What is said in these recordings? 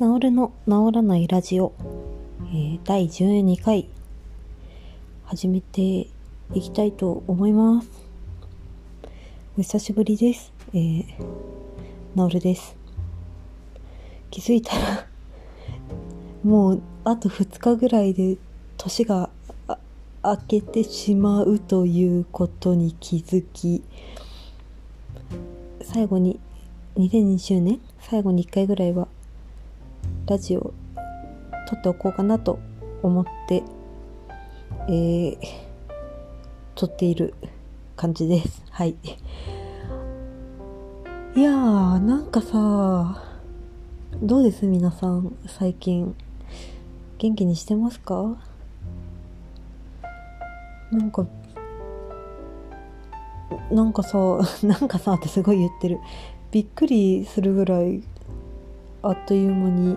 治るの治らないラジオ、えー、第12回。始めていきたいと思います。お久しぶりです。えー、治るです。気づいたらもうあと2日ぐらいで年が明けてしまうということに気づき最後に2020年？最後に1回ぐらいはラジオ撮っておこうかなと思って、えー、撮っている感じです。はい。いやー、なんかさ、どうです？皆さん、最近。元気にしてますか？なんか、なんかさ、なんかさってすごい言ってる。びっくりするぐらい、あっという間に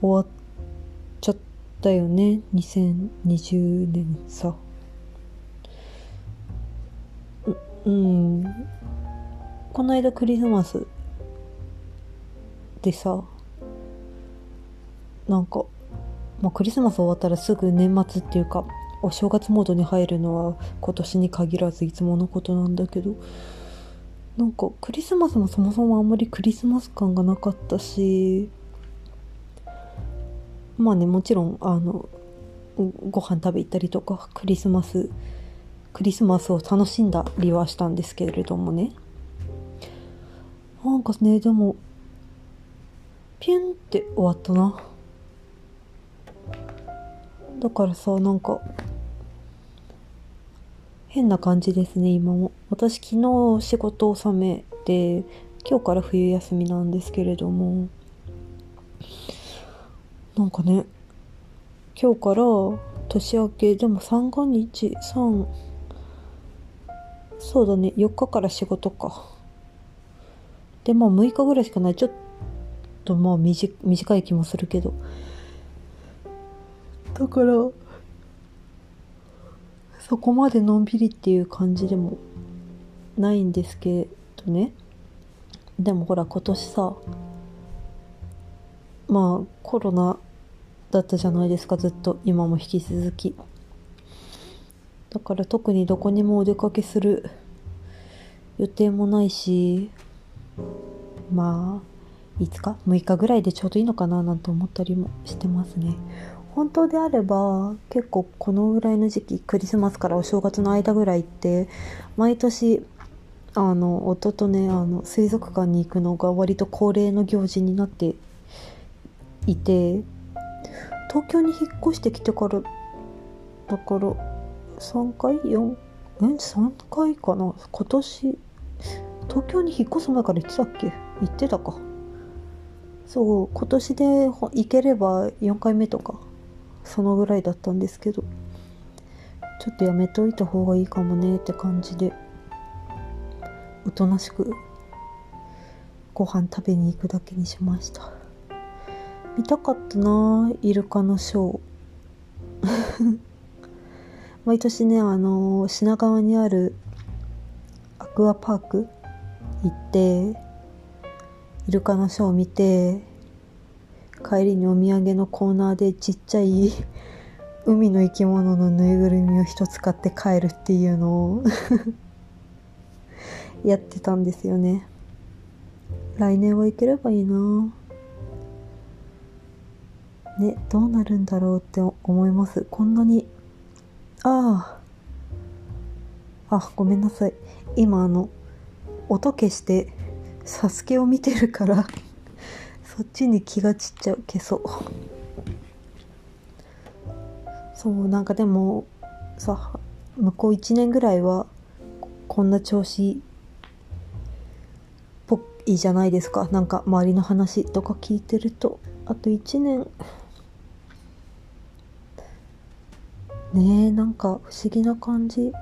終わっちゃったよね。2020年さ。ううん。この間クリスマスでさなんか、まあ、クリスマス終わったらすぐ年末っていうかお正月モードに入るのは今年に限らずいつものことなんだけどなんかクリスマスもそもそもあんまりクリスマス感がなかったしまあねもちろんあのご飯食べ行ったりとかクリスマスクリスマスを楽しんだりはしたんですけれどもね。なんかねでもピュンって終わったな。だからさなんか変な感じですね今も。私昨日仕事納めで今日から冬休みなんですけれども。なんかね今日から年明けでも三が日三そうだね4日から仕事か。でまあ6日ぐらいしかない。ちょっとまあ短い気もするけど。だからそこまでのんびりっていう感じでもないんですけどね。でもほら今年さまあコロナだったじゃないですかずっと。今も引き続き。だから特にどこにもお出かけする予定もないしまあ5日6日ぐらいでちょうどいいのかななんて思ったりもしてますね。本当であれば結構このぐらいの時期クリスマスからお正月の間ぐらいって毎年あの夫とねあの水族館に行くのが割と恒例の行事になっていて東京に引っ越してきてからだから3回4え3回かな？今年東京に引っ越す前から行ってたっけ？行ってたか。そう今年で行ければ4回目とかそのぐらいだったんですけどちょっとやめといた方がいいかもねって感じでおとなしくご飯食べに行くだけにしました。見たかったなイルカのショー。毎年ねあの品川にあるアクアパーク行ってイルカのショーを見て帰りにお土産のコーナーでちっちゃい 海の生き物のぬいぐるみを一つ買って帰るっていうのを やってたんですよね。来年は行ければいいな。ね、どうなるんだろうって思います。こんなに、ああ、あ、ごめんなさい。今あの、音消して、サスケを見てるから そっちに気が散っちゃう、消そう。そう、なんかでも、さ、向こう1年ぐらいは、こんな調子っぽいじゃないですか。なんか周りの話とか聞いてると、あと1年、ねえなんか不思議な感じ。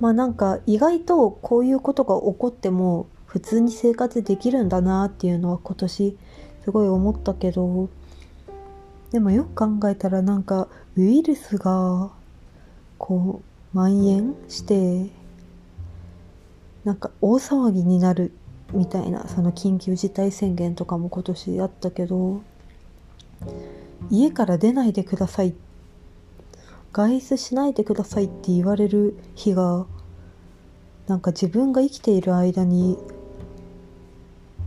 まあなんか意外とこういうことが起こっても普通に生活できるんだなっていうのは今年すごい思ったけど。でもよく考えたらなんかウイルスがこう蔓延してなんか大騒ぎになるみたいなその緊急事態宣言とかも今年あったけど。家から出ないでください。外出しないでくださいって言われる日がなんか自分が生きている間に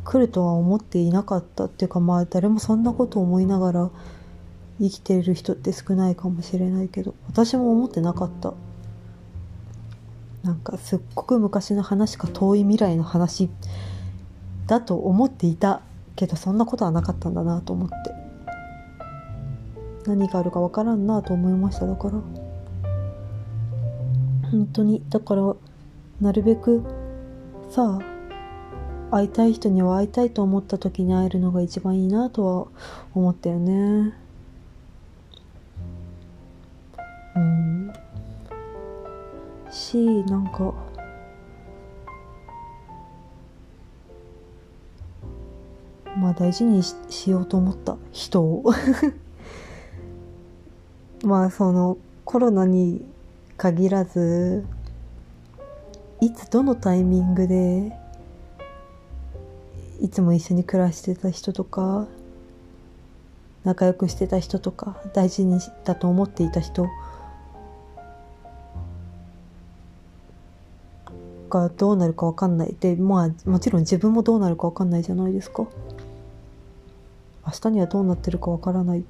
来るとは思っていなかったっていうかまあ誰もそんなこと思いながら生きている人って少ないかもしれないけど私も思ってなかった。なんかすっごく昔の話か遠い未来の話だと思っていたけどそんなことはなかったんだなと思って。何があるかわからんなと思いました。だから本当にだからなるべくさあ会いたい人には会いたいと思った時に会えるのが一番いいなとは思ったよね。うん。しなんかまあ大事にししようと思った人を。まあそのコロナに限らずいつどのタイミングでいつも一緒に暮らしてた人とか仲良くしてた人とか大事にだと思っていた人がどうなるか分かんない。でまあもちろん自分もどうなるか分かんないじゃないですか。明日にはどうなってるか分からない。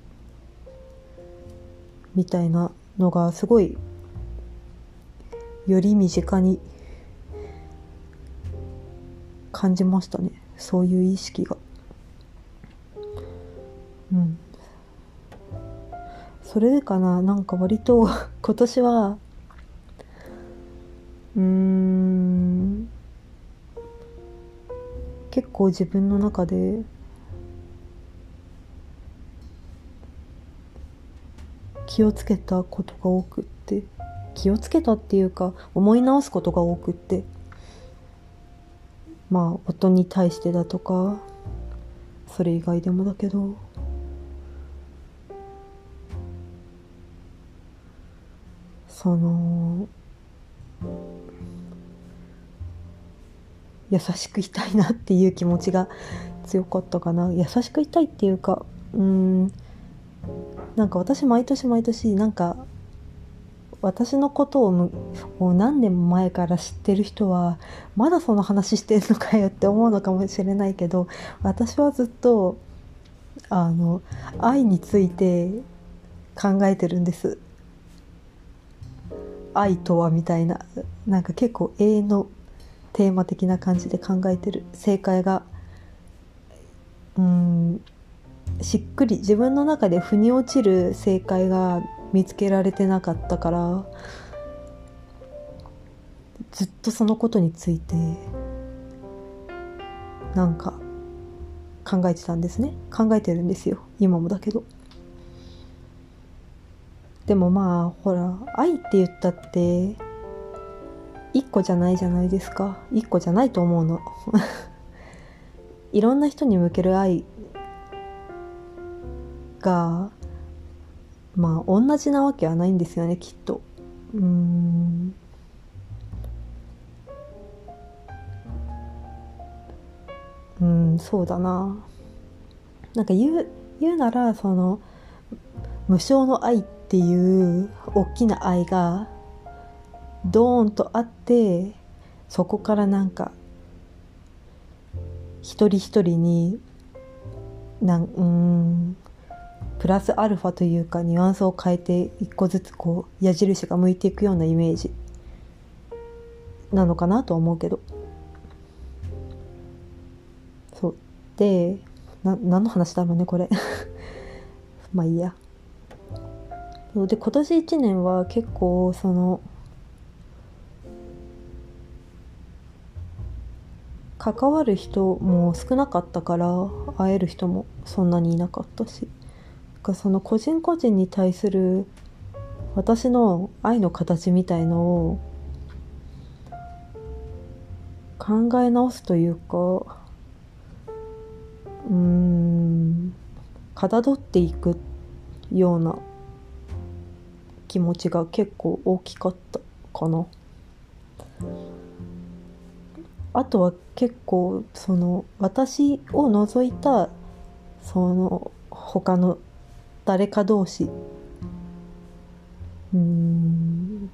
みたいなのがすごいより身近に感じましたね。そういう意識が。うん。それでかな。なんか割と 今年はうん結構自分の中で気をつけたことが多くって気をつけたっていうか思い直すことが多くってまあ夫に対してだとかそれ以外でもだけどその優しくいたいなっていう気持ちが強かったかな。優しくいたいっていうかうんなんか私毎年毎年なんか私のことをもう何年も前から知ってる人はまだその話してんのかよって思うのかもしれないけど私はずっとあの愛について考えてるんです。愛とはみたいななんか結構永遠のテーマ的な感じで考えてる正解が。うん。しっくり自分の中で腑に落ちる正解が見つけられてなかったからずっとそのことについてなんか考えてたんですね。考えてるんですよ。今もだけど。でもまあほら愛って言ったって一個じゃないじゃないですか。一個じゃないと思うの。いろんな人に向ける愛がまあ同じなわけはないんですよねきっと。うん。うんそうだな。なんか言う言うならその無償の愛っていう大きな愛がドーンとあってそこからなんか一人一人になんうんプラスアルファというかニュアンスを変えて一個ずつこう矢印が向いていくようなイメージなのかなと思うけど。そう。でな何の話だろうねこれ。まあいいや。そう。で今年1年は結構その関わる人も少なかったから会える人もそんなにいなかったし。その個人個人に対する私の愛の形みたいのを考え直すというかうんかたどっていくような気持ちが結構大きかったかな。あとは結構その私を除いたその他の誰か同士。うん。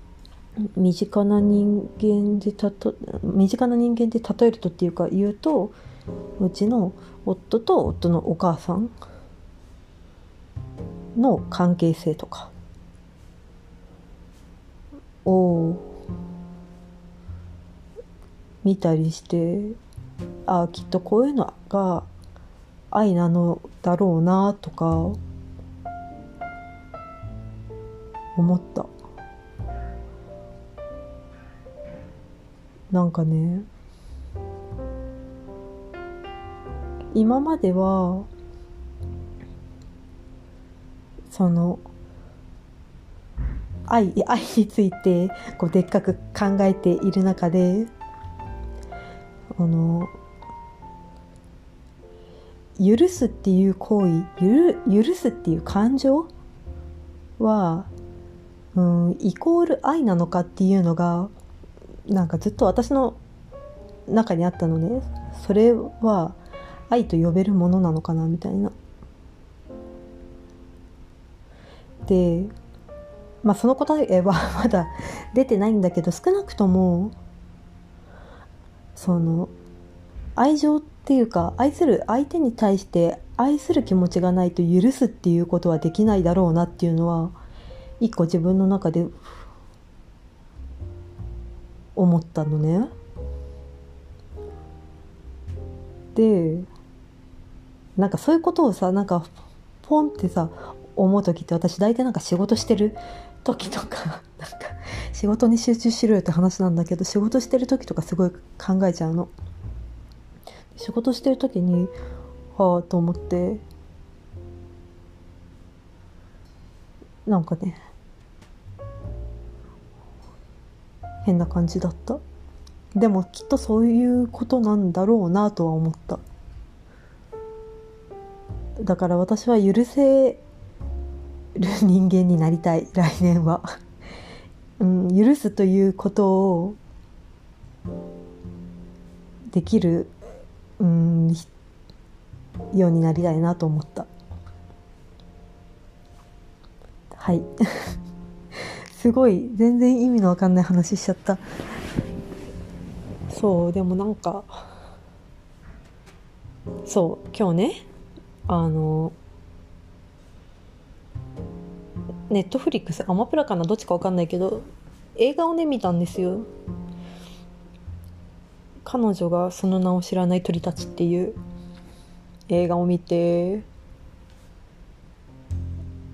身近な人間でたと身近な人間で例えるとっていうか言うとうちの夫と夫のお母さんの関係性とか。を見たりしてああきっとこういうのが愛なのだろうなとか思った。なんかね今まではその愛愛についてこうでっかく考えている中であの許すっていう行為許許すっていう感情は、うん、イコール愛なのかっていうのがなんかずっと私の中にあったのねそれは愛と呼べるものなのかなみたいな。でまあその答えは まだ出てないんだけど少なくともその愛情っていうか愛する相手に対して愛する気持ちがないと許すっていうことはできないだろうなっていうのは一個自分の中で思ったのね。でなんかそういうことをさなんかポンってさ思う時って私大体なんか仕事してる時とか なんか仕事に集中しろよって話なんだけど仕事してる時とかすごい考えちゃうの。仕事してる時にはあと思ってなんかね変な感じだった。でもきっとそういうことなんだろうなとは思った。だから私は許せる人間になりたい 来年は。うん、許すということをできる、うん、ようになりたいなと思った。はい。すごい全然意味のわかんない話しちゃった。そうでもなんかそう今日ねあのネットフリックスアマプラかなどっちか分かんないけど映画をね見たんですよ。彼女がその名を知らない鳥たちっていう映画を見て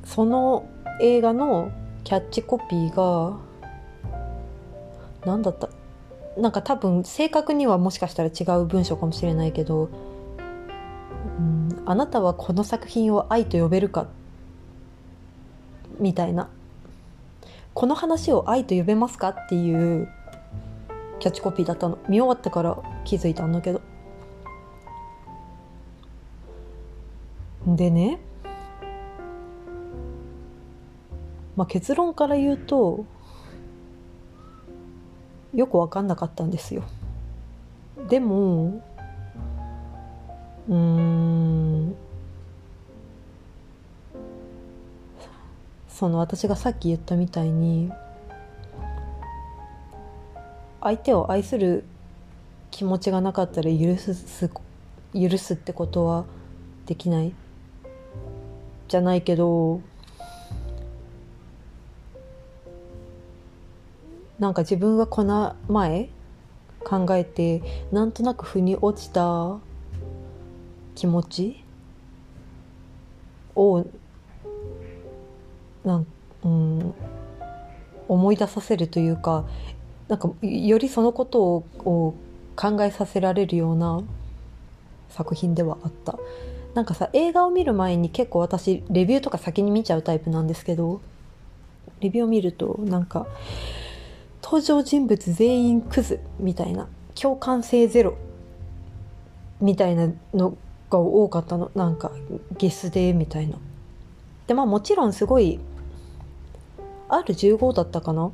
その映画のキャッチコピーが何だった？なんか多分正確にはもしかしたら違う文章かもしれないけど「うん、あなたはこの作品を愛と呼べるか?」みたいな。この話を愛と呼べますか？っていうキャッチコピーだったの。見終わってから気づいたんだけど。でねまあ結論から言うとよく分かんなかったんですよ。でもうんその私がさっき言ったみたいに相手を愛する気持ちがなかったら許す許すってことはできないじゃないけどなんか自分はこの前考えてなんとなく腑に落ちた気持ちをなん、うん、思い出させるというかなんかよりそのことをを考えさせられるような作品ではあった。なんかさ映画を見る前に結構私レビューとか先に見ちゃうタイプなんですけどレビューを見るとなんか登場人物全員クズみたいな共感性ゼロみたいなのが多かったの。なんかゲスでみたいな。でまあもちろんすごい R15 だったかな。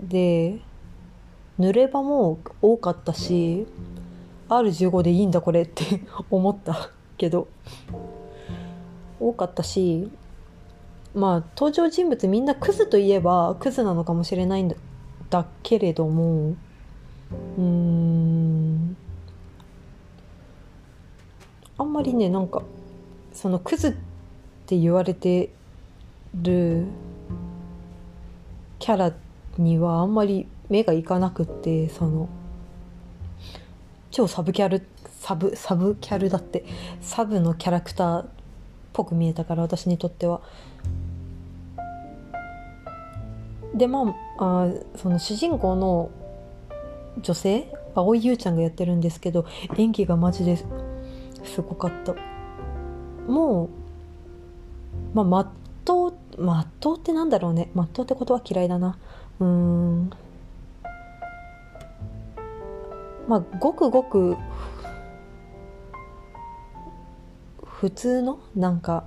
で濡れ場も多かったし R15 でいいんだこれって 思ったけど多かったしまあ登場人物みんなクズといえばクズなのかもしれないんだだけれどもうんあんまりねなんかそのクズって言われてるキャラにはあんまり目がいかなくってその超サブキャルサブサブキャルだってサブのキャラクターっぽく見えたから私にとっては。でまああその主人公の女性蒼井優ちゃんがやってるんですけど演技がマジですごかった。もうまあまっとうまっとうってなんだろうね。まっとうってことは嫌いだな。うん。まあごくごく普通のなんか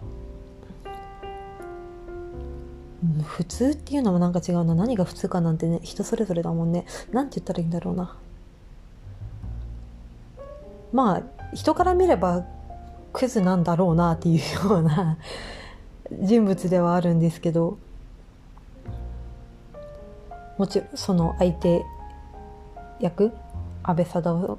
普通っていうのもなんか違うな。何が普通かなんてね人それぞれだもんね。なんて言ったらいいんだろうな。まあ人から見ればクズなんだろうなっていうような人物ではあるんですけど。もちろんその相手役阿部サダヲ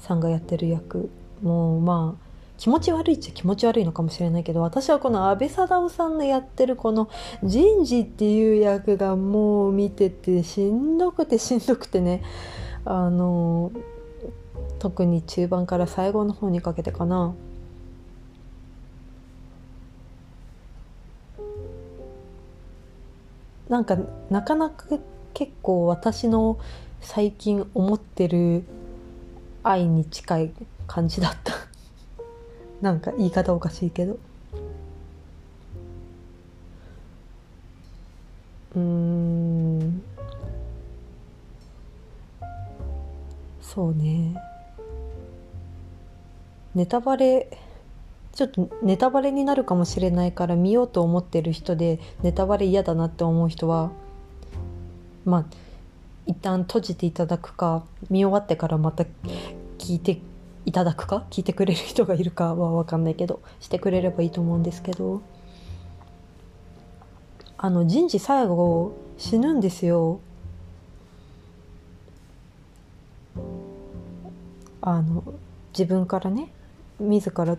さんがやってる役もまあ気持ち悪いっちゃ気持ち悪いのかもしれないけど私はこの阿部サダヲさんのやってるこの人事っていう役がもう見ててしんどくてしんどくてねあの特に中盤から最後の方にかけてかな。なんかなかなか結構私の最近思ってる愛に近い感じだった。なんか言い方おかしいけど。うん。そうね。ネタバレちょっとネタバレになるかもしれないから見ようと思ってる人でネタバレ嫌だなって思う人はまあ一旦閉じていただくか見終わってからまた聞いていただくか？聞いてくれる人がいるかは分かんないけど。してくれればいいと思うんですけど。あの人事最後死ぬんですよ。あの自分からね自ら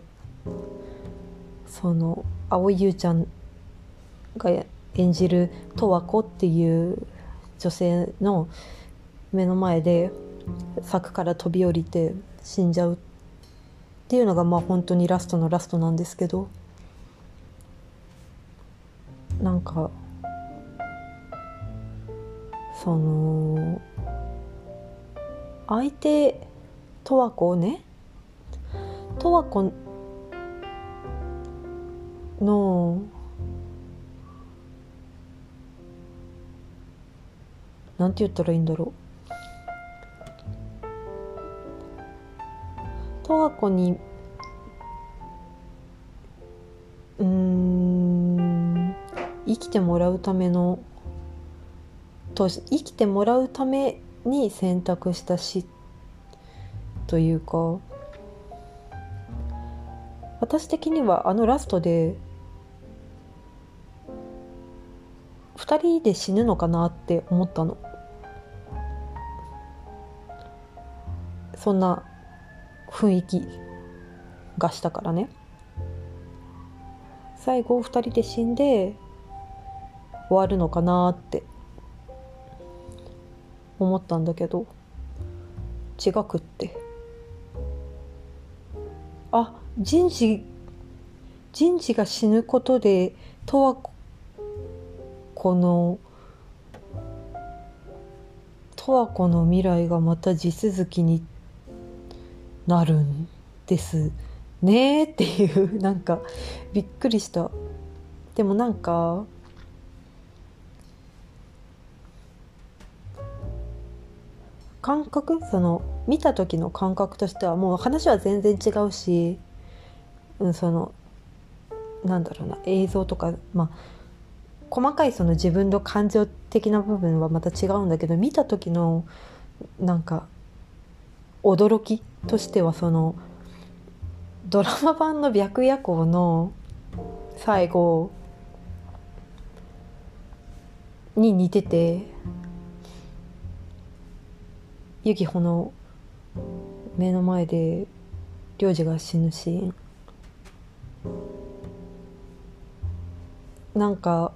その蒼井優ちゃんが演じる十和子っていう女性の目の前で柵から飛び降りて死んじゃうっていうのがまあ本当にラストのラストなんですけどなんかその相手十和子ね十和子のなんて言ったらいいんだろう。十和子にうん生きてもらうためのと生きてもらうために選択した死というか私的にはあのラストで2人で死ぬのかなって思ったの。そんな雰囲気がしたからね。最後2人で死んで終わるのかなって思ったんだけど違くって。あ人事人事が死ぬことで十和子の十和子の未来がまた地続きになるんですねっていうなんかびっくりした。でもなんか感覚？その見た時の感覚としてはもう話は全然違うし、うん、そのなんだろうな映像とか、まあ、細かいその自分の感情的な部分はまた違うんだけど見た時のなんか驚きとしてはそのドラマ版の白夜行の最後に似ててユキホの目の前で領事が死ぬシーン。なんか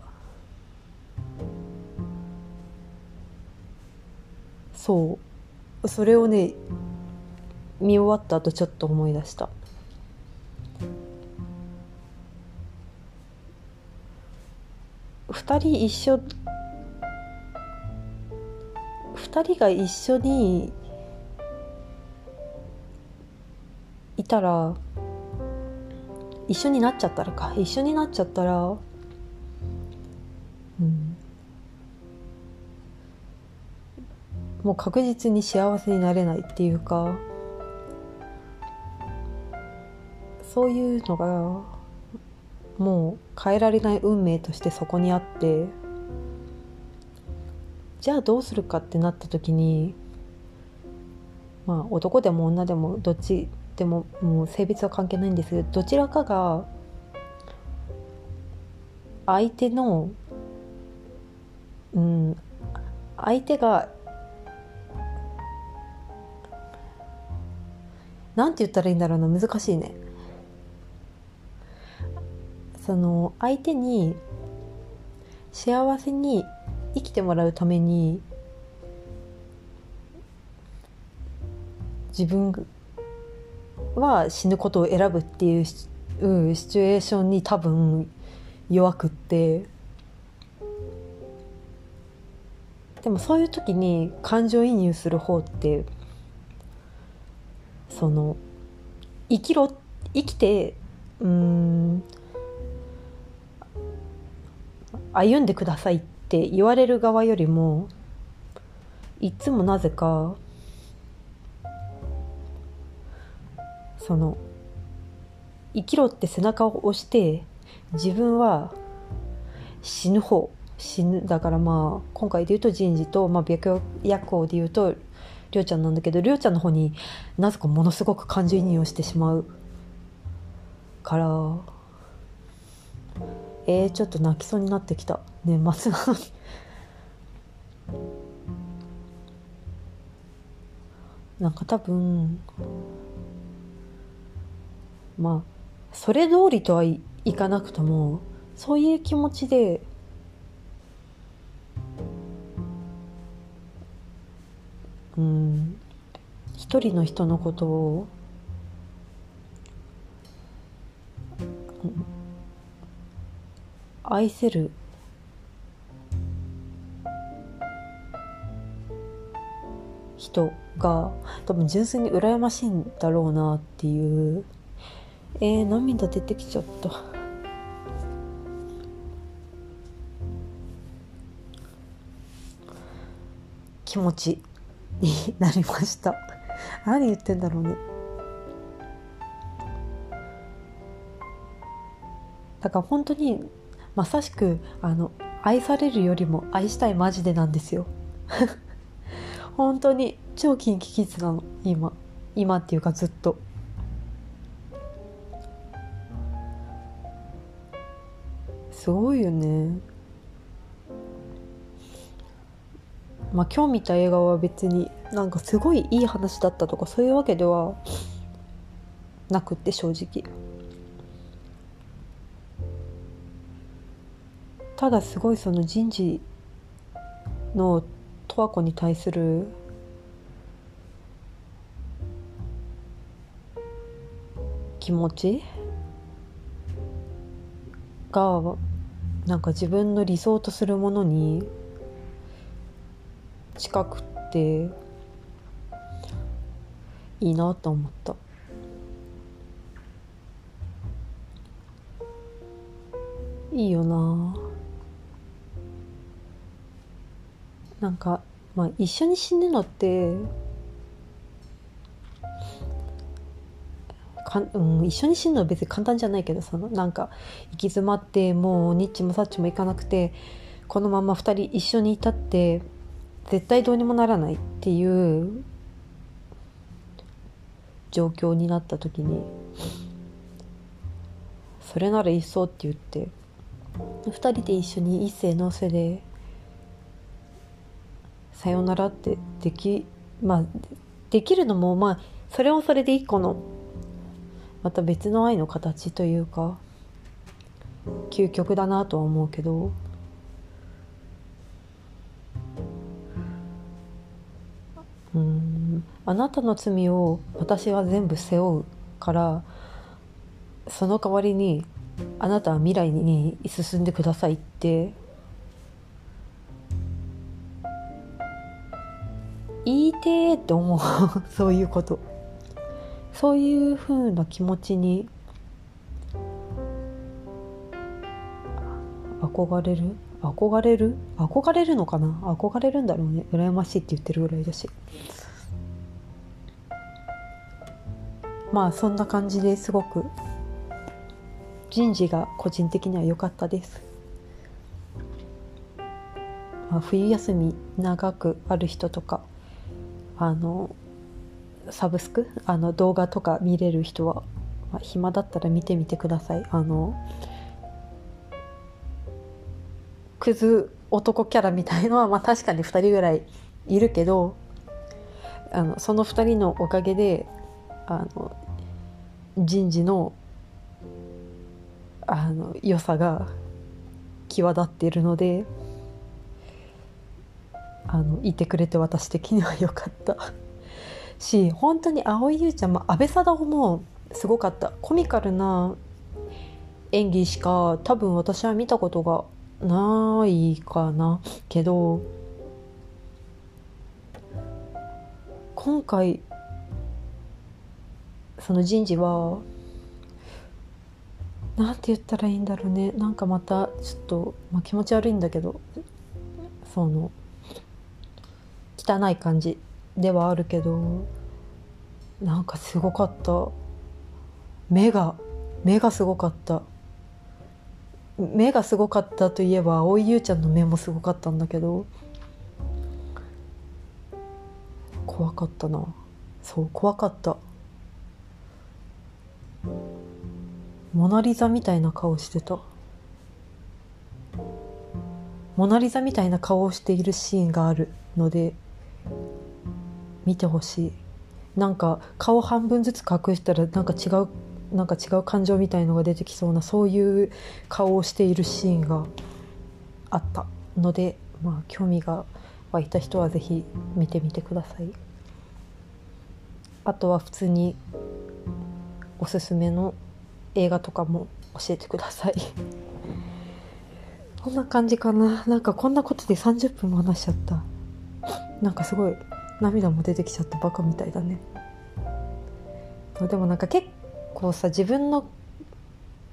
そう。それをね見終わった後ちょっと思い出した。二人一緒二人が一緒にいたら一緒になっちゃったらか。一緒になっちゃったらうん。もう確実に幸せになれないっていうか。そういうのがもう変えられない運命としてそこにあってじゃあどうするかってなった時にまあ男でも女でもどっちでももう性別は関係ないんですけどどちらかが相手のうん相手がなんて言ったらいいんだろうな難しいね。その相手に幸せに生きてもらうために自分は死ぬことを選ぶっていうシチュエーションに多分弱くって。でもそういう時に感情移入する方ってその生きろ生きてうん歩んでくださいって言われる側よりもいつもなぜかその生きろって背中を押して自分は死ぬ方死ぬだからまあ今回で言うと人事と、まあ、白夜行で言うとりょうちゃんなんだけどりょうちゃんの方になぜかものすごく感情移入をしてしまうからえー、ちょっと泣きそうになってきた。年末なのに。なんか多分まあそれ通りとはいいかなくともそういう気持ちでうん一人の人のことを、愛せる。人が多分純粋に羨ましいんだろうなっていう。えー、涙出てきちゃった。気持ちになりました。何言ってんだろうね。だから本当にまさしくあの愛されるよりも愛したいマジでなんですよ。本当に超キンキキッズなの。今今っていうかずっと。すごいよね。まあ今日見た映画は別になんかすごいいい話だったとかそういうわけではなくって正直。ただすごいその人事の十和子に対する気持ちがなんか自分の理想とするものに近くっていいなと思った。いいよな。なんかまあ一緒に死ぬのってかん、うん、一緒に死ぬのは別に簡単じゃないけどそのなんか行き詰まってもうニッチもサッチもいかなくてこのまま2人一緒にいたって絶対どうにもならないっていう状況になった時にそれならいっそって言って2人で一緒に一斉のせでさよならってできまあできるのもまあそれもそれで一個のまた別の愛の形というか究極だなとは思うけど。うん。あなたの罪を私は全部背負うからその代わりにあなたは未来に進んでくださいって言いてーって思う。そういうこと。そういうふうな気持ちに憧れる？憧れる？憧れるのかな？憧れるんだろうね。羨ましいって言ってるぐらいだし。まあそんな感じですごく。人事が個人的には良かったです、まあ、冬休み長くある人とか。あのサブスク？あの動画とか見れる人は、まあ、暇だったら見てみてください。あのクズ男キャラみたいのは、まあ、確かに2人ぐらいいるけどあのその2人のおかげであの人事のあの良さが際立っているのであのいてくれて私的には良かった。し本当に蒼井優ちゃんも阿部サダヲもすごかった。コミカルな演技しか多分私は見たことがないかな。けど今回その人事はなんて言ったらいいんだろうね。なんかまたちょっと、まあ、気持ち悪いんだけどその汚い感じではあるけどなんかすごかった。目が目がすごかった。目がすごかったといえば蒼井優ちゃんの目もすごかったんだけど怖かったな。そう怖かった。モナ・リザみたいな顔してた。モナ・リザみたいな顔をしているシーンがあるので見てほしい。なんか顔半分ずつ隠したらなんか違うなんか違う感情みたいのが出てきそうなそういう顔をしているシーンがあった。のでまあ興味が湧いた人は是非見てみてください。あとは普通におすすめの映画とかも教えてください。こんな感じかな。なんかこんなことで30分も話しちゃった。なんかすごい涙も出てきちゃったバカみたいだね。でもなんか結構さ自分の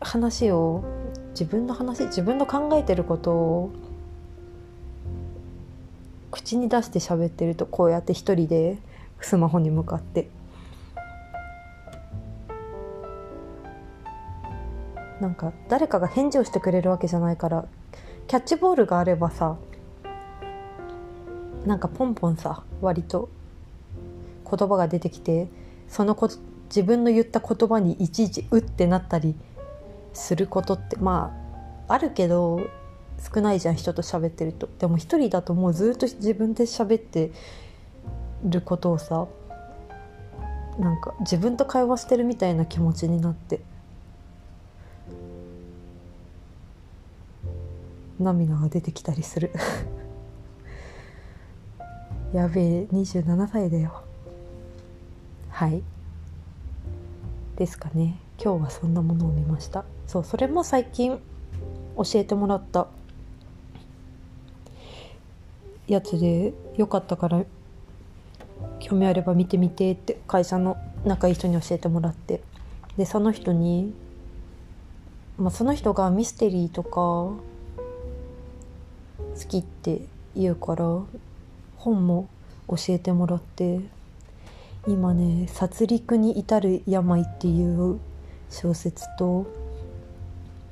話を自分の話自分の考えてることを口に出して喋ってるとこうやって一人でスマホに向かって。なんか誰かが返事をしてくれるわけじゃないからキャッチボールがあればさなんかポンポンさ割と言葉が出てきてそのこ自分の言った言葉にいちいちうってなったりすることってまああるけど少ないじゃん人と喋ってると。でも一人だともうずっと自分で喋ってることをさなんか自分と会話してるみたいな気持ちになって。涙が出てきたりする。やべえ27歳だよ。はい。ですかね。今日はそんなものを見ました。そうそれも最近教えてもらった。やつでよかったから興味あれば見てみてって会社の仲いい人に教えてもらって。でその人に、まあ、その人がミステリーとか好きって言うから本も教えてもらって今ね「殺戮に至る病」っていう小説と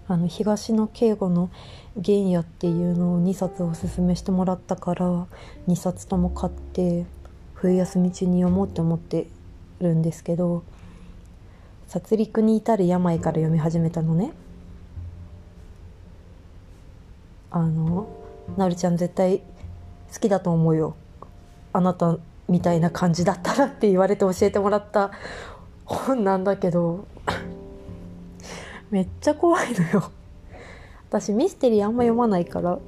あの東野圭吾の「原野」っていうのを2冊おすすめしてもらったから2冊とも買って冬休み中に読もうって思ってるんですけど「殺戮に至る病」から読み始めたのね。あのなるちゃん絶対好きだと思うよあなたみたいな感じだったらって言われて教えてもらった本なんだけど めっちゃ怖いのよ。私ミステリーあんま読まないから。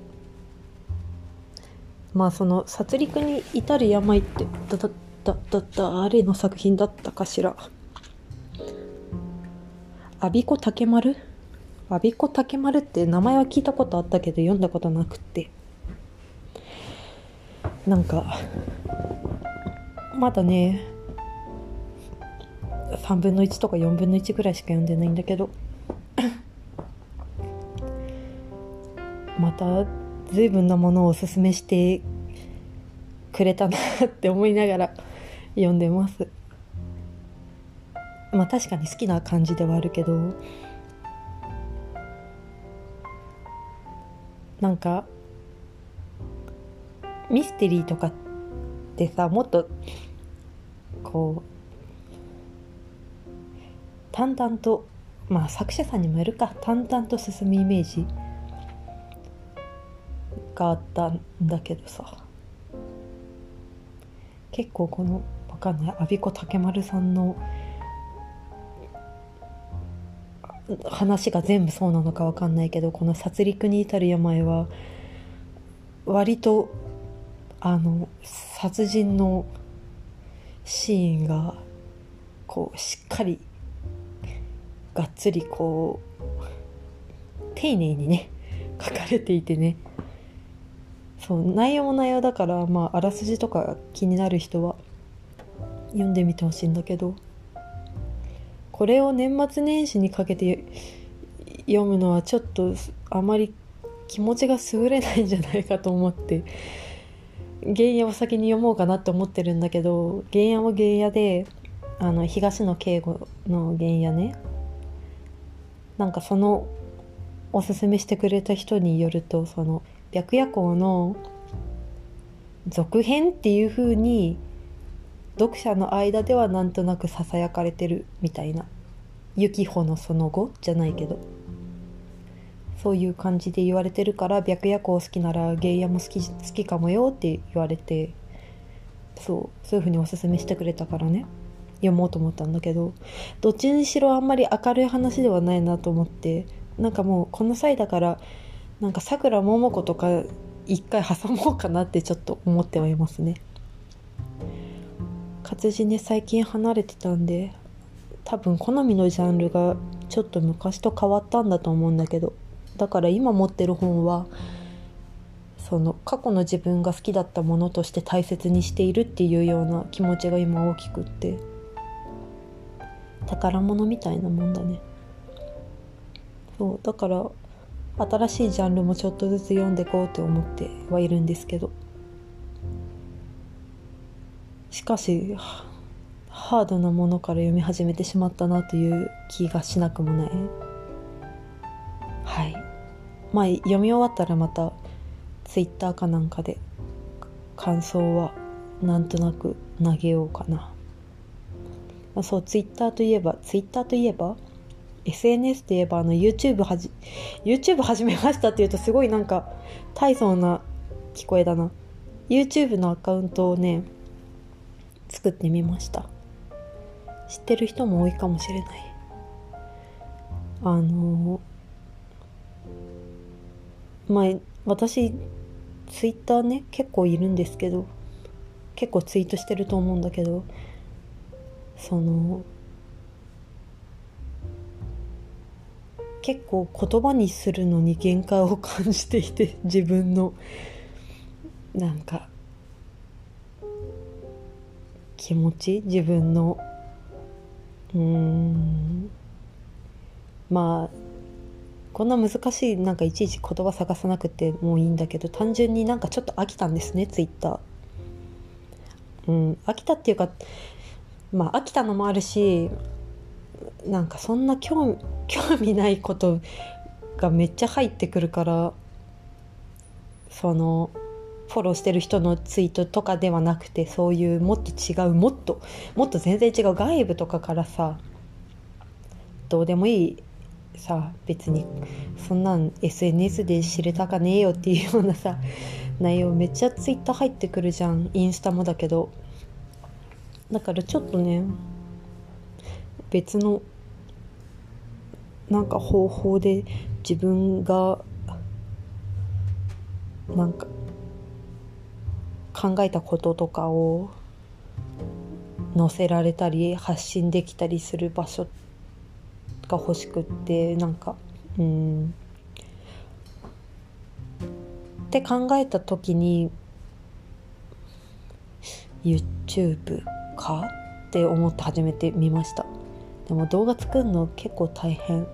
まあその殺戮に至る病ってだだだだ誰の作品だったかしら。我孫子竹丸我孫子竹丸って名前は聞いたことあったけど読んだことなくって。なんかまだね3分の1とか4分の1ぐらいしか読んでないんだけど また随分なものをおすすめしてくれたなって思いながら 読んでます。まあ確かに好きな感じではあるけどなんかミステリーとかってさもっとこう淡々とまあ作者さんにもよるか淡々と進むイメージがあったんだけどさ。結構このわかんない我孫子竹丸さんの話が全部そうなのかわかんないけどこの殺戮に至る病は割とあの殺人のシーンがこうしっかりがっつりこう丁寧にね書かれていてね。そう内容も内容だからまああらすじとか気になる人は読んでみてほしいんだけどこれを年末年始にかけて読むのはちょっとあまり気持ちが優れないんじゃないかと思って原野を先に読もうかなって思ってるんだけど原野も原野であの東野圭吾の原野ね。なんかそのおすすめしてくれた人によるとその白夜行の続編っていう風に読者の間ではなんとなくささやかれてるみたいな。幸穂のその後じゃないけど。そういう感じで言われてるから白夜行好きなら芸野も好き好きかもよって言われてそうそういう風におすすめしてくれたからね読もうと思ったんだけどどっちにしろあんまり明るい話ではないなと思ってなんかもうこの際だからなんかさくらももことか一回挟もうかなってちょっと思ってはいますね。活字ね最近離れてたんで多分好みのジャンルがちょっと昔と変わったんだと思うんだけどだから今持ってる本はその過去の自分が好きだったものとして大切にしているっていうような気持ちが今大きくって宝物みたいなもんだね。そうだから新しいジャンルもちょっとずつ読んでいこうって思ってはいるんですけど。しかしハードなものから読み始めてしまったなという気がしなくもない。はい。まあ読み終わったらまたツイッターかなんかで感想はなんとなく投げようかな、まあ、そうツイッターといえばツイッターといえば SNS といえばあの YouTube はじ YouTube 始めましたっていうとすごいなんか大層な聞こえだな。YouTube のアカウントをね作ってみました。知ってる人も多いかもしれない。あのまあ私ツイッターね結構いるんですけど結構ツイートしてると思うんだけどその結構言葉にするのに限界を感じていて 自分の。なんか気持ち自分の。うん。まあこんな難しいなんかいちいち言葉探さなくてもいいんだけど単純になんかちょっと飽きたんですねツイッター。うん飽きたっていうかまあ飽きたのもあるしなんかそんな興 興味ないことがめっちゃ入ってくるからそのフォローしてる人のツイートとかではなくてそういうもっと違うもっともっと全然違う外部とかからさどうでもいいさ別にそんなん SNS で知れたかねえよっていうようなさ内容めっちゃツイッター入ってくるじゃんインスタもだけど。だからちょっとね別のなんか方法で自分がなんか考えたこととかを載せられたり発信できたりする場所ってが欲しくってなんかうん。って考えた時に YouTube かって思って始めてみました。でも動画作るの結構大変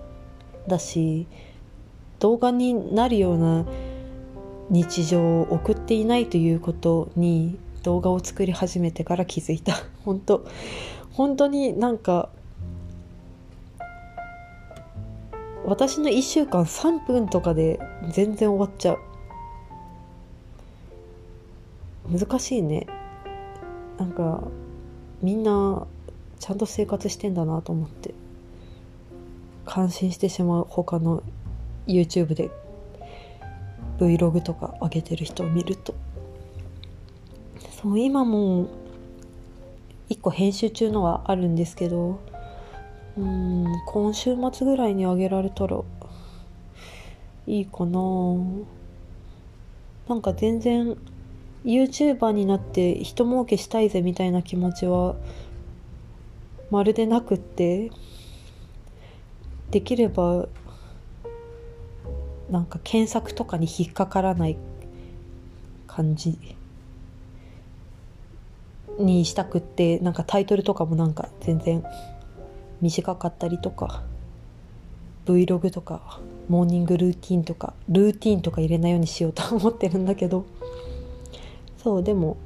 だし動画になるような日常を送っていないということに動画を作り始めてから気づいた。本当本当になんか私の1週間3分とかで全然終わっちゃう。難しいね。なんかみんなちゃんと生活してんだなと思って。感心してしまう他の YouTube で。Vlog とか上げてる人を見ると。そう今も1個編集中のはあるんですけどうん今週末ぐらいに上げられたらいいかな。なんか全然 YouTuber になって人儲けしたいぜみたいな気持ちはまるでなくってできればなんか検索とかに引っかからない感じ。にしたくってなんかタイトルとかもなんか全然短かったりとか Vlog とかモーニングルーティンとかルーティンとか入れないようにしようと思ってるんだけど。そうでも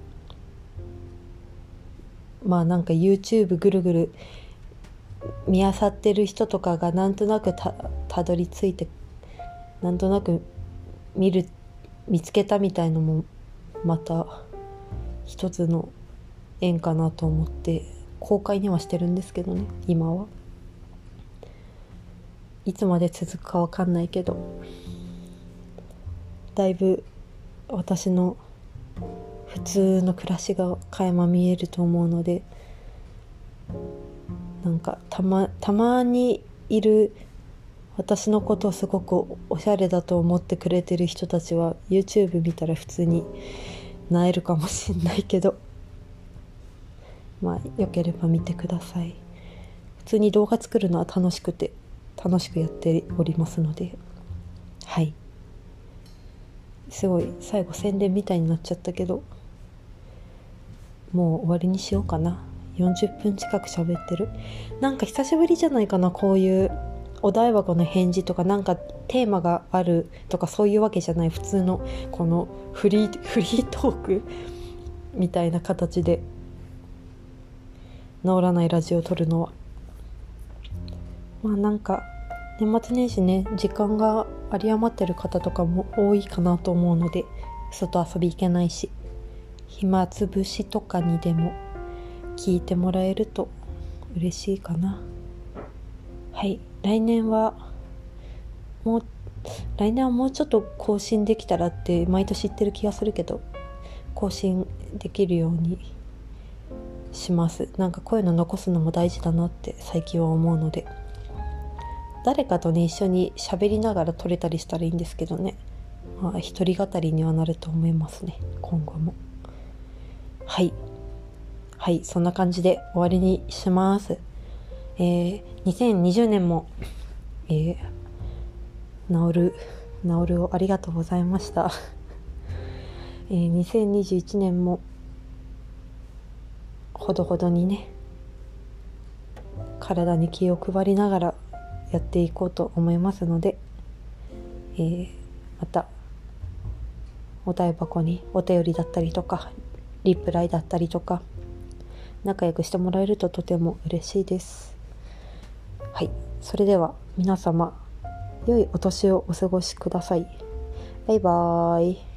まあなんか YouTube ぐるぐる見あさってる人とかがなんとなくたたどり着いてなんとなく見る見つけたみたいのもまた一つの縁かなと思って。公開にはしてるんですけどね今は。いつまで続くかわかんないけど。だいぶ私の普通の暮らしが垣間見えると思うのでなんかたまたまにいる私のことをすごくおしゃれだと思ってくれてる人たちは YouTube 見たら普通になえるかもしんないけど。まあよければ見てください。普通に動画作るのは楽しくて楽しくやっておりますので。はい。すごい最後宣伝みたいになっちゃったけどもう終わりにしようかな。40分近く喋ってる。なんか久しぶりじゃないかなこういうお題箱の返事とかなんかテーマがあるとかそういうわけじゃない。普通のこのフリーフリートークみたいな形で。治らないラジオを撮るのは。まあなんか年末年始ね時間が有り余ってる方とかも多いかなと思うので外遊び行けないし暇つぶしとかにでも聞いてもらえると嬉しいかな。はい来年はもう来年はもうちょっと更新できたらって毎年言ってる気がするけど更新できるようにします。なんかこういうの残すのも大事だなって最近は思うので。誰かとね一緒に喋りながら撮れたりしたらいいんですけどね。まあ一人語りにはなると思いますね。今後も。はい。はいそんな感じで終わりにします。えー、2020年も、えー、治る治るをありがとうございました。えー、2021年もほどほどにね体に気を配りながらやっていこうと思いますので、えー、またお台箱にお便りだったりとかリプライだったりとか仲良くしてもらえるととても嬉しいです。はい。それでは皆様良いお年をお過ごしください。バイバーイ。